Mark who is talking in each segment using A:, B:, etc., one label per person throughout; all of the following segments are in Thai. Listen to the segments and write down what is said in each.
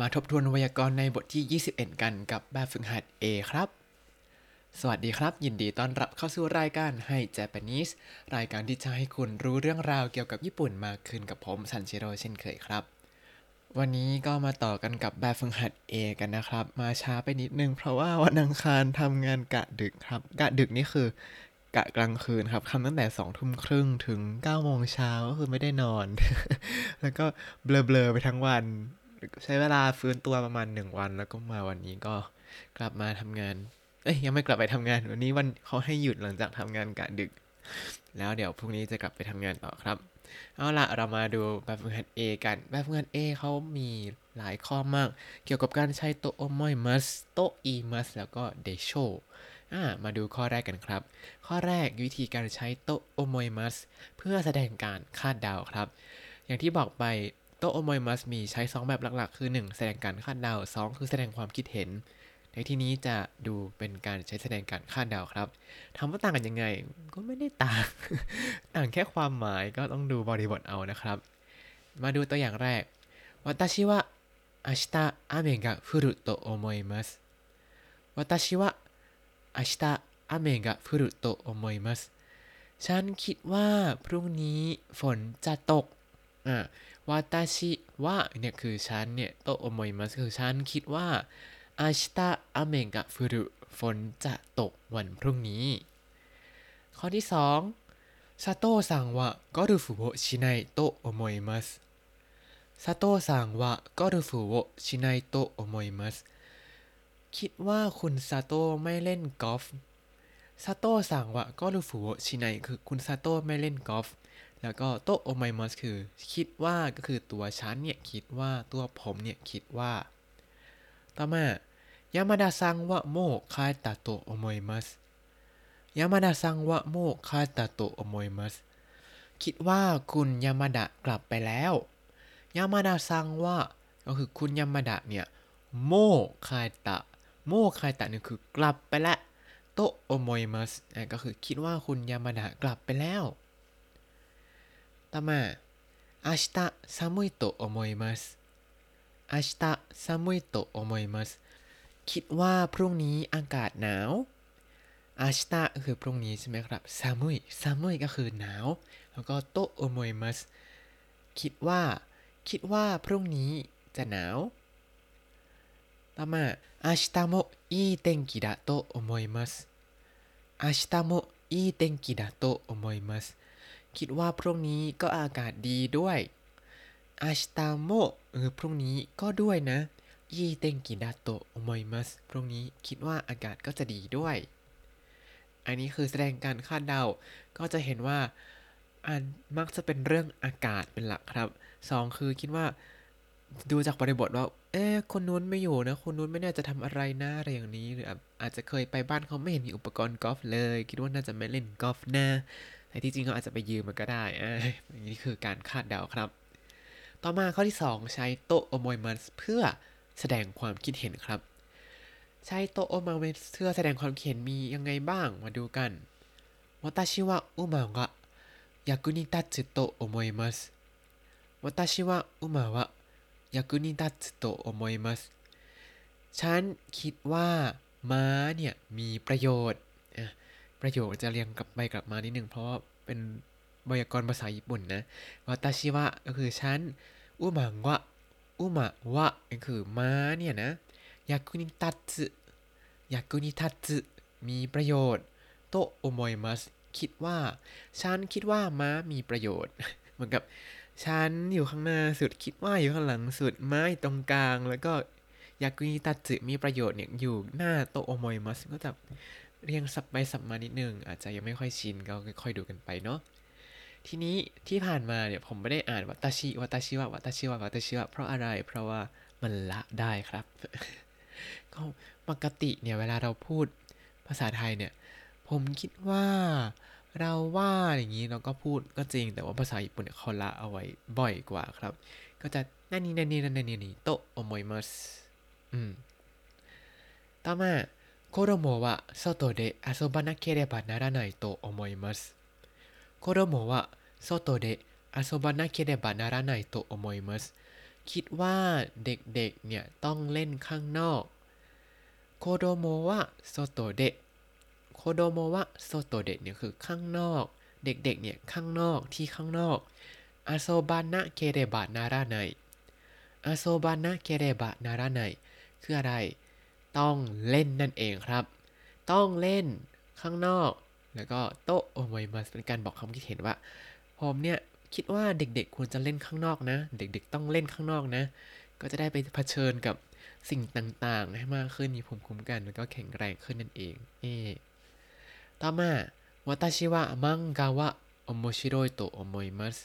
A: มาทบทวนไวยากรณ์ในบทที่ 21 กันกับแบบฝึกหัด A ครับ สวัสดีครับ ยินดีต้อนรับเข้าสู่รายการให้ Japanese รายการที่จะให้คุณรู้เรื่องราวเกี่ยวกับญี่ปุ่นมากขึ้นกับผมซันเชโร่เช่นเคยครับ วันนี้ก็มาต่อกันกับแบบฝึกหัด A กันนะครับ มาช้าไปนิดนึงเพราะว่าวันอังคารทำงานกะดึกครับ กะดึกนี่คือกะกลางคืนครับทำตั้งแต่2ทุ่มครึ่งถึง9โมงเช้าก็คือไม่ได้นอน แล้วก็เบลอๆไปทั้งวัน ใช้เวลาฟื้นตัวประมาณหนึ่งวัน แล้วก็มาวันนี้ก็กลับมาทำงาน เอ้ยยังไม่กลับไปทำงาน วันนี้วันเขาให้หยุดหลังจากทำงานกะดึก แล้วเดี๋ยวพรุ่งนี้จะกลับไปทำงานต่อครับ เอาล่ะเรามาดูแบบฝึกหัด A กัน แบบฝึกหัด A เขามีหลายข้อมาก เกี่ยวกับการใช้โตโอมอยมัสโตอีมัสแล้วก็เดโชอ่ามาดูข้อแรกกันครับ ข้อแรกวิธีการใช้โตโอมอยมัสเพื่อแสดงการคาดเดาครับ อย่างที่บอกไป โตโอมอยมัสมีใช้ 2 แบบหลัก ๆ คือ 1 แสดงการคาดเดา 2 คือแสดงความคิดเห็น ในที่นี้จะดูเป็นการใช้แสดงการคาดเดาครับทำว่าต่างกันยังไง ก็ไม่ได้ต่าง ต่างแค่ความหมายก็ต้องดูบริบทเอานะครับ มาดูตัวอย่างแรกวัตชิวะอาชิตะอาเมงะฟุรุโตโอมอยมัสวัตชิวะอาชิตะอาเมงะฟุรุโตโอมอยมัสฉันคิดว่าพรุ่งนี้ฝนจะตกอ่า วาตาชิว่าเนี่ยคือฉันเนี่ยโตโอโมยมัสคือฉันคิดว่าอาชิตะอเมงกะฟุรุฝนจะตกวันพรุ่งนี้ ข้อที่สองซาโตะสั่งว่าก็รูฟุโบชินายโตโอโมยมัสซาโตะสั่งว่าก็รูฟุโบしないと思います คิดว่าคุณซาโตะไม่เล่นกอล์ฟ佐藤さんはゴルフをしない คือคุณซาโตะไม่เล่นกอล์ฟ แล้วก็と思いますคือ คิดว่าก็คือตัวฉันเนี่ย คิดว่าตัวผมเนี่ย คิดว่า ต่อมา山田さんはもう帰ったと思います 山田さんはもう帰ったと思います คิดว่าคุณยามาดะกลับไปแล้วยามาดาซังว่าก็คือคุณยามาดะเนี่ยโมคาตะโมคาตะเนี่ยคือกลับไปแล้วโตโอโมยมัสก็คือคิดว่าคุณยามาดะกลับไปแล้ว ต่อมา明日寒いと思います明日寒いと思いますคิดว่าพรุ่งนี้อากาศหนาวอาชิตะคือพรุ่งนี้ใช่ไหมครับซามุยซามุยก็คือหนาว แล้วก็โตโอโมยมัสคิดว่า คิดว่าพรุ่งนี้จะหนาว ต่อมา明日もいい天気だと思います明日もいい天気だと思います คิดว่าพรุ่งนี้ก็อากาศดีด้วยอาชตาโมเออพรุ่งนี้ก็ด้วยนะยี่เต็งกิดาโตโอมอยมัสพรุ่งนี้คิดว่าอากาศก็จะดีด้วย อันนี้คือแสดงการคาดเดา ก็จะเห็นว่าอันมักจะเป็นเรื่องอากาศเป็นหลักครับสองคือคิดว่าดูจากบริบทว่า เอ๊คนนู้นไม่อยู่นะ คนนู้นไม่น่าจะทำอะไรนะอะไรอย่างนี้ หรืออาจจะเคยไปบ้านเขาไม่เห็นมีอุปกรณ์กอล์ฟเลย คิดว่าน่าจะไม่เล่นกอล์ฟนะ แต่ที่จริงเขาอาจจะไปยืมมันก็ได้อ่าอย่างนี้คือการคาดเดาครับ ต่อมาข้อที่ 2 ใช้โตโอโมยมันเพื่อแสดงความคิดเห็นครับ ใช้โตโอโมยมันเพื่อแสดงความคิดเห็นมียังไงบ้างมาดูกันวาตาชิวะอุมะกะยากุนิตัตสึโตโอโมยมัสวาตาชิวะอุมะวะยากุนิตัตสึโตโอโมยมัสฉันคิดว่าม้าเนี่ยมีประโยชน์ ประโยชน์จะเรียงกลับไปกลับมานิดนึงเพราะว่าเป็นไวยากรณ์ภาษาญี่ปุ่นนะวาตาชิวะก็คือฉันอุมังวะอุมะวะก็คือม้าเนี่ยนะยากุนิตัตสึยากุนิตัตสึมีประโยชน์ โตโอโมยมัสคิดว่า ฉันคิดว่าม้ามีประโยชน์ เหมือนกับ ฉันอยู่ข้างหน้าสุดคิดว่าอยู่ข้างหลังสุดไม้ตรงกลาง แล้วก็ยากุนิตัตสึมีประโยชน์เนี่ยอยู่หน้าโตโอโมยมัสก็จะ เรียงสับไปสับมานิดนึง อาจจะยังไม่ค่อยชินก็ค่อยดูกันไปเนาะทีนี้ที่ผ่านมาเนี่ยผมไม่ได้อ่านวัตชิวัตชิวะวัตชิวะวัตชิวะเพราะอะไรเพราะว่ามันละได้ครับ ก็ปกติเนี่ยเวลาเราพูดภาษาไทยเนี่ย ผมคิดว่าเราว่าอย่างนี้เราก็พูดก็จริง แต่ว่าภาษาญี่ปุ่นเนี่ยเขาละเอาไว้บ่อยกว่าครับ ก็จะนั่นนี่นั่นนี่นั่นนี่นี่โตโอโมยมัสอืมต่อมา 子供は外で遊ばなければならないと思います。子供は外で遊ばなければならないと思います。 คิดว่าเด็กๆ เนี่ยต้องเล่นข้างนอกโคโดโมวะโซโตเดะโคโดโมวะโซโตเดะเนี่ยคือข้างนอก เด็กๆ เนี่ยข้างนอกที่ข้างนอกอาโซบานะเคเรบะนาราไนอาโซบานะเคเรบะนาราไนคืออะไร ต้องเล่นนั่นเองครับ ต้องเล่นข้างนอก แล้วก็โตโอมยมาเป็นการบอกความคิดเห็นว่า ผมเนี่ยคิดว่าเด็กๆควรจะเล่นข้างนอกนะ เด็กๆต้องเล่นข้างนอกนะ ก็จะได้ไปเผชิญกับสิ่งต่างๆ ให้มากขึ้นมีภูมิคุ้มกันแล้วก็แข็งแรงขึ้นนั่นเองเอต่อมาวัตชิวะมังกาวะโอโมชิโรยโตโอโมยมัส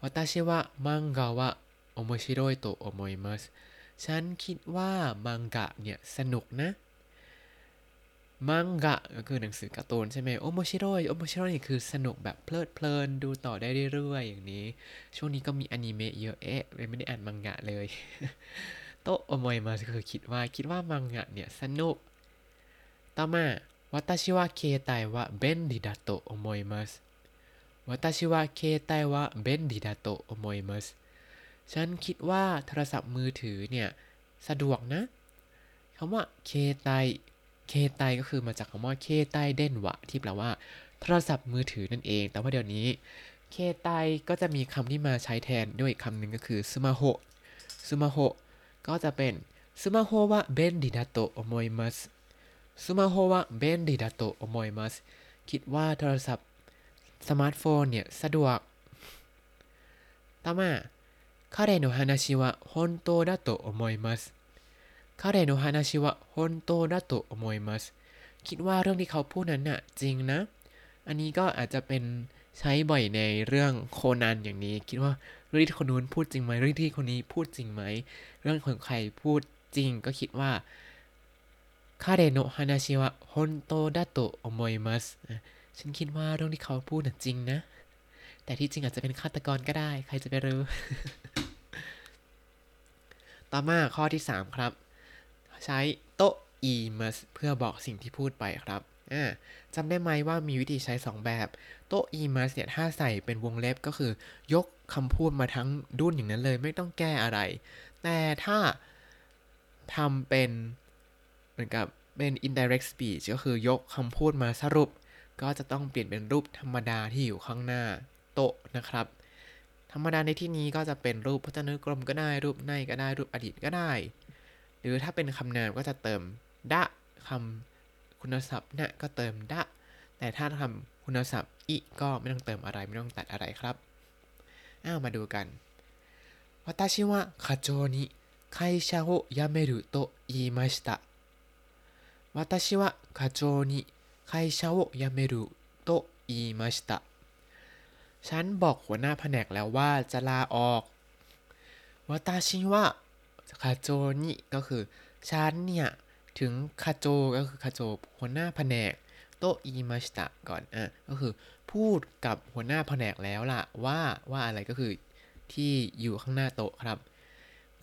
A: 私は漫画は面白いと思います ฉันคิดว่ามังงะเนี่ยสนุกนะ มังงะก็คือหนังสือการ์ตูนใช่ไหมโอโมชิโร่โอโมชิโร่นี่คือสนุกแบบเพลิดเพลินดูต่อได้เรื่อยๆอย่างนี้ ช่วงนี้ก็มีอนิเมะเยอะเอ๊ะไม่ได้อ่านมังกะเลย โตโอโมยมาคือคิดว่าคิดว่ามังงะเนี่ยสนุก ต่อมา私は携帯は便利だと思います私は携帯は便利だと思います ฉันคิดว่าโทรศัพท์มือถือเนี่ยสะดวกนะคำว่า携帯 携帯 ก็คือมาจากคำว่า携帯電話 ที่แปลว่าโทรศัพท์มือถือนั่นเอง แต่ว่าเดี๋ยวนี้携帯 ก็จะมีคำที่มาใช้แทนด้วยคำหนึ่งก็คือスマホ スマホ ก็จะเป็น スマホは便利だと思います スマホは便利だと思いますคิดว่าโทรศัพท์สมาร์ทโฟนเนี่ย สะดวกต่อมา 彼の話は本当だと思います彼の話は本当だと思いますคิดว่าเรื่องที่เขาพูดนั้นน่ะจริงนะ อันนี้ก็อาจจะเป็นใช้บ่อยในเรื่องโคนันอย่างนี้ คิดว่าเรื่องที่คนนู้นพูดจริงไหมเรื่องที่คนนี้พูดจริงไหม เรื่องของใครพูดจริงก็คิดว่า彼の話は本当だと思いますฉันคิดว่าเรื่องที่เขาพูดน่ะจริงนะ แต่ที่จริงอาจจะเป็นฆาตกรก็ได้ ใครจะไปรู้ ต่อมาข้อที่ 3 ครับ ใช้โตอีมัสเพื่อบอกสิ่งที่พูดไปครับจำได้ไหมว่ามีวิธีใช้ 2 แบบ โตอีมัสเนี่ยถ้าใส่เป็นวงเล็บก็คือ ยกคำพูดมาทั้งดุนอย่างนั้นเลย ไม่ต้องแก้อะไร แต่ถ้าทำเป็นเหมือนกับเป็น indirect speech ก็คือยกคำพูดมาสรุป ก็จะต้องเปลี่ยนเป็นรูปธรรมดาที่อยู่ข้างหน้าโตะนะครับ ธรรมดาในที่นี้ก็จะเป็นรูปพจนานุกรมก็ได้ รูปในก็ได้ รูปอดีตก็ได้ หรือถ้าเป็นคำนามก็จะเติมดะคำคุณศัพท์นะก็เติมดะ แต่ถ้าทำคุณศัพท์อิก็ไม่ต้องเติมอะไรไม่ต้องตัดอะไรครับ อ้าวมาดูกัน私は課長に会社を辞めると言いました私は課長に会社を辞めると言いました ฉันบอกหัวหน้าแผนกแล้วว่าจะลาออกวาตาชิวะคาโจนิก็คือ ฉันเนี่ย ถึงคาโจก็คือคาโจหัวหน้าแผนก โตอิมาชิตะก่อนอะก็คือ พูดกับหัวหน้าแผนกแล้วล่ะ ว่าว่าอะไรก็คือที่อยู่ข้างหน้าโต๊ะครับ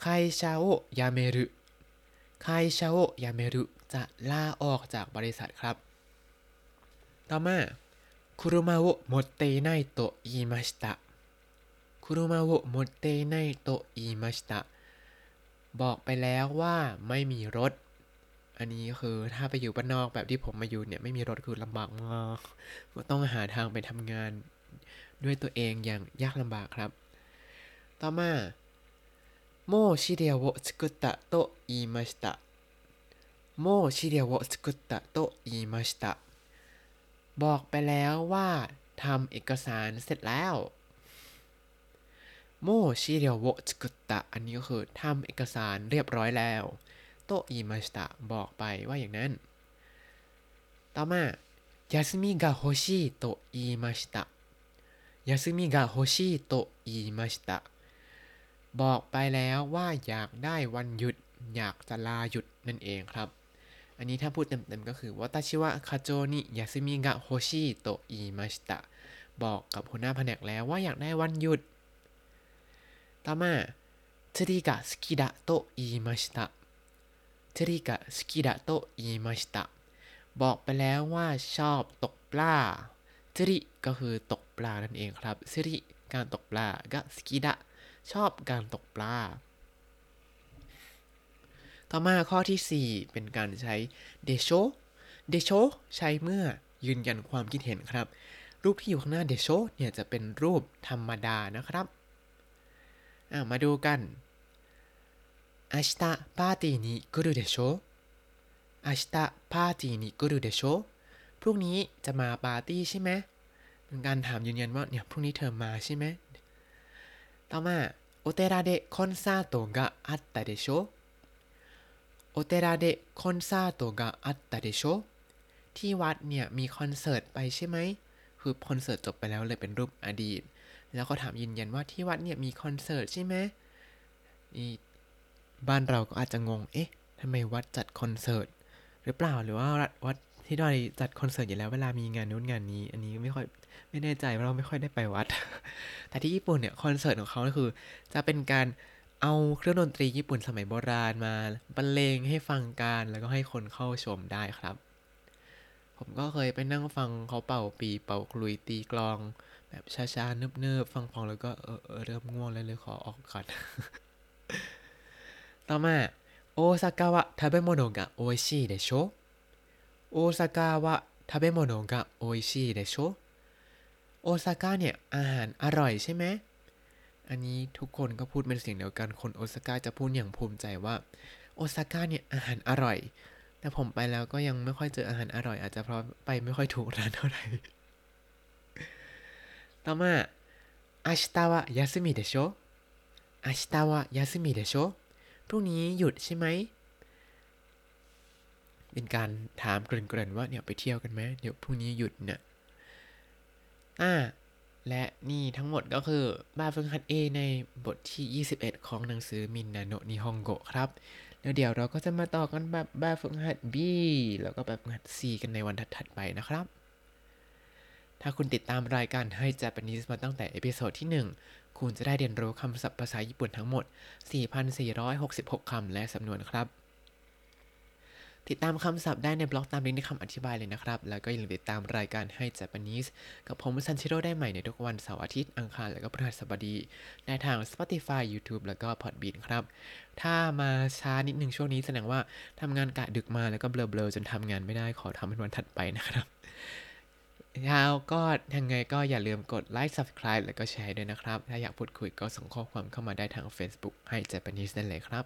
A: ไคชาโอยาเมรุไคชาโอยาเมรุจะลาออกจากบริษัทครับ ต่อมา คุรุมาโอ持っていないと言いましたคุรุมาโอ持っていないと言いましたบอกไปแล้วว่าไม่มีรถ อันนี้คือถ้าไปอยู่บ้านนอกแบบที่ผมมาอยู่เนี่ยไม่มีรถคือลำบากมากก็ต้องหาทางไปทำงานด้วยตัวเองอย่างยากลำบากครับ ต่อมาもう資料を作ったと言いましたもう資料を作ったと言いました บอกไปแล้วว่าทำเอกสารเสร็จแล้วโมชิเรียวโวจกุตะอันนี้ก็คือทำเอกสารเรียบร้อยแล้ว โตอิมาชตะบอกไปว่าอย่างนั้น ต่อมา 休みが欲しいと言いました 休みが欲しいと言いましたบอกไปแล้วว่าอยากได้วันหยุด อยากจะลาหยุดนั่นเองครับ อันนี้ถ้าพูดเต็มๆก็คือวาตาชิวะคาโจนิยาซึมิกะโฮชิโตอิมาชิตะบอกกับหัวหน้าแผนกแล้วว่าอยากได้วันหยุด ต่อมา釣りが好きだと言いました釣りが好きだと言いましたบอกไปแล้วว่าชอบตกปลา釣りก็คือตกปลานั่นเองครับ釣りการตกปลาก็สกิดะ ชอบการตกปลา ต่อมาข้อที่ 4 เป็นการใช้เดโชเดโชใช้เมื่อยืนยันความคิดเห็นครับ รูปที่อยู่ข้างหน้าเดโชเนี่ยจะเป็นรูปธรรมดานะครับอ่ะมาดูกัน明日パーティーに来るでしょ明日パーティーに来るでしょพรุ่งนี้จะมาปาร์ตี้ใช่ไหมเป็นการถามยืนยันว่าเนี่ยพรุ่งนี้เธอมาใช่ไหมต่อมาโอเตระเดคอนซาโตะがあったでしょโ โอเตราเดคอนซาโตกาอัตตาเดโชที่วัดเนี่ยมีคอนเสิร์ตไปใช่ไหม คือคอนเสิร์ตจบไปแล้วเลยเป็นรูปอดีต แล้วก็ถามยืนยันว่าที่วัดเนี่ยมีคอนเสิร์ตใช่ไหมนี่บ้านเราก็อาจจะงง เอ๊ะทำไมวัดจัดคอนเสิร์ตหรือเปล่า หรือว่าวัดที่ดอยจัดคอนเสิร์ตอยู่แล้วเวลามีงานนู้นงานนี้ อันนี้ไม่ค่อยไม่แน่ใจเราไม่ค่อยได้ไปวัด แต่ที่ญี่ปุ่นเนี่ยคอนเสิร์ตของเขาคือ จะเป็นการ เอาเครื่องดนตรีญี่ปุ่นสมัยโบราณมาบรรเลงให้ฟังกันแล้วก็ให้คนเข้าชมได้ครับ ผมก็เคยไปนั่งฟังเขาเป่าปี่เป่าขลุ่ยตีกลอง แบบช้าๆเนิบๆ ฟังๆแล้วก็เออเออเริ่มง่วงแล้วเลยขอออกก่อน ต่อมา大阪は食べ物がおいしいでしょう 大阪は食べ物がおいしいでしょうโอซาก้าเนี่ยอาหารอร่อยใช่ไหม อันนี้ทุกคนก็พูดเป็นเสียงเดียวกัน คนโอซาก้าจะพูดอย่างภูมิใจว่าโอซาก้าเนี่ยอาหารอร่อย แต่ผมไปแล้วก็ยังไม่ค่อยเจออาหารอร่อย อาจจะเพราะไปไม่ค่อยถูกร้านเท่าไหร่ ต่อมาอาชิตาวะยาสึมิเดโชอาชิตาวะยาสึมิเดชโชพรุ่งนี้หยุดใช่ไหม เป็นการถามเกริ่นๆว่าเนี่ยไปเที่ยวกันไหมเดี๋ยวพรุ่งนี้หยุดเนี่ยอ่า และนี่ทั้งหมดก็คือแบบฝึกหัด A ในบทที่ 21 ของหนังสือมินนาโนนิฮงโกครับ แล้วเดี๋ยวเราก็จะมาต่อกันแบบแบบฝึกหัด B แล้วก็แบบฝึกหัด C กันในวันถัดๆไปนะครับ ถ้าคุณติดตามรายการให้ Japanese มาตั้งแต่ episode ที่ 1 คุณจะได้เรียนรู้คำศัพท์ภาษาญี่ปุ่นทั้งหมด 4,466 คำและสำนวนครับ ติดตามคำศัพท์ได้ในบล็อกตามลิงก์ในคำอธิบายเลยนะครับ แล้วก็อย่าลืมติดตามรายการให้ Japanese กับผมซันชิโร่ได้ใหม่ในทุกวันเสาร์อาทิตย์อังคาร และก็พฤหัสบดีได้ทาง Spotify YouTube แล้วก็ Podbean ครับ ถ้ามาช้านิดหนึ่งช่วงนี้แสดงว่าทำงานกะดึกมาแล้วก็เบลอๆจนทำงานไม่ได้ขอทำเป็นวันถัดไปนะครับแล้วก็ยังไงก็อย่าลืมกดไลค์ Subscribe แล้วก็แชร์ด้วยนะครับ ถ้าอยากพูดคุยก็ส่งข้อความเข้ามาได้ทาง Facebook ให้ Japanese ได้เลยครับ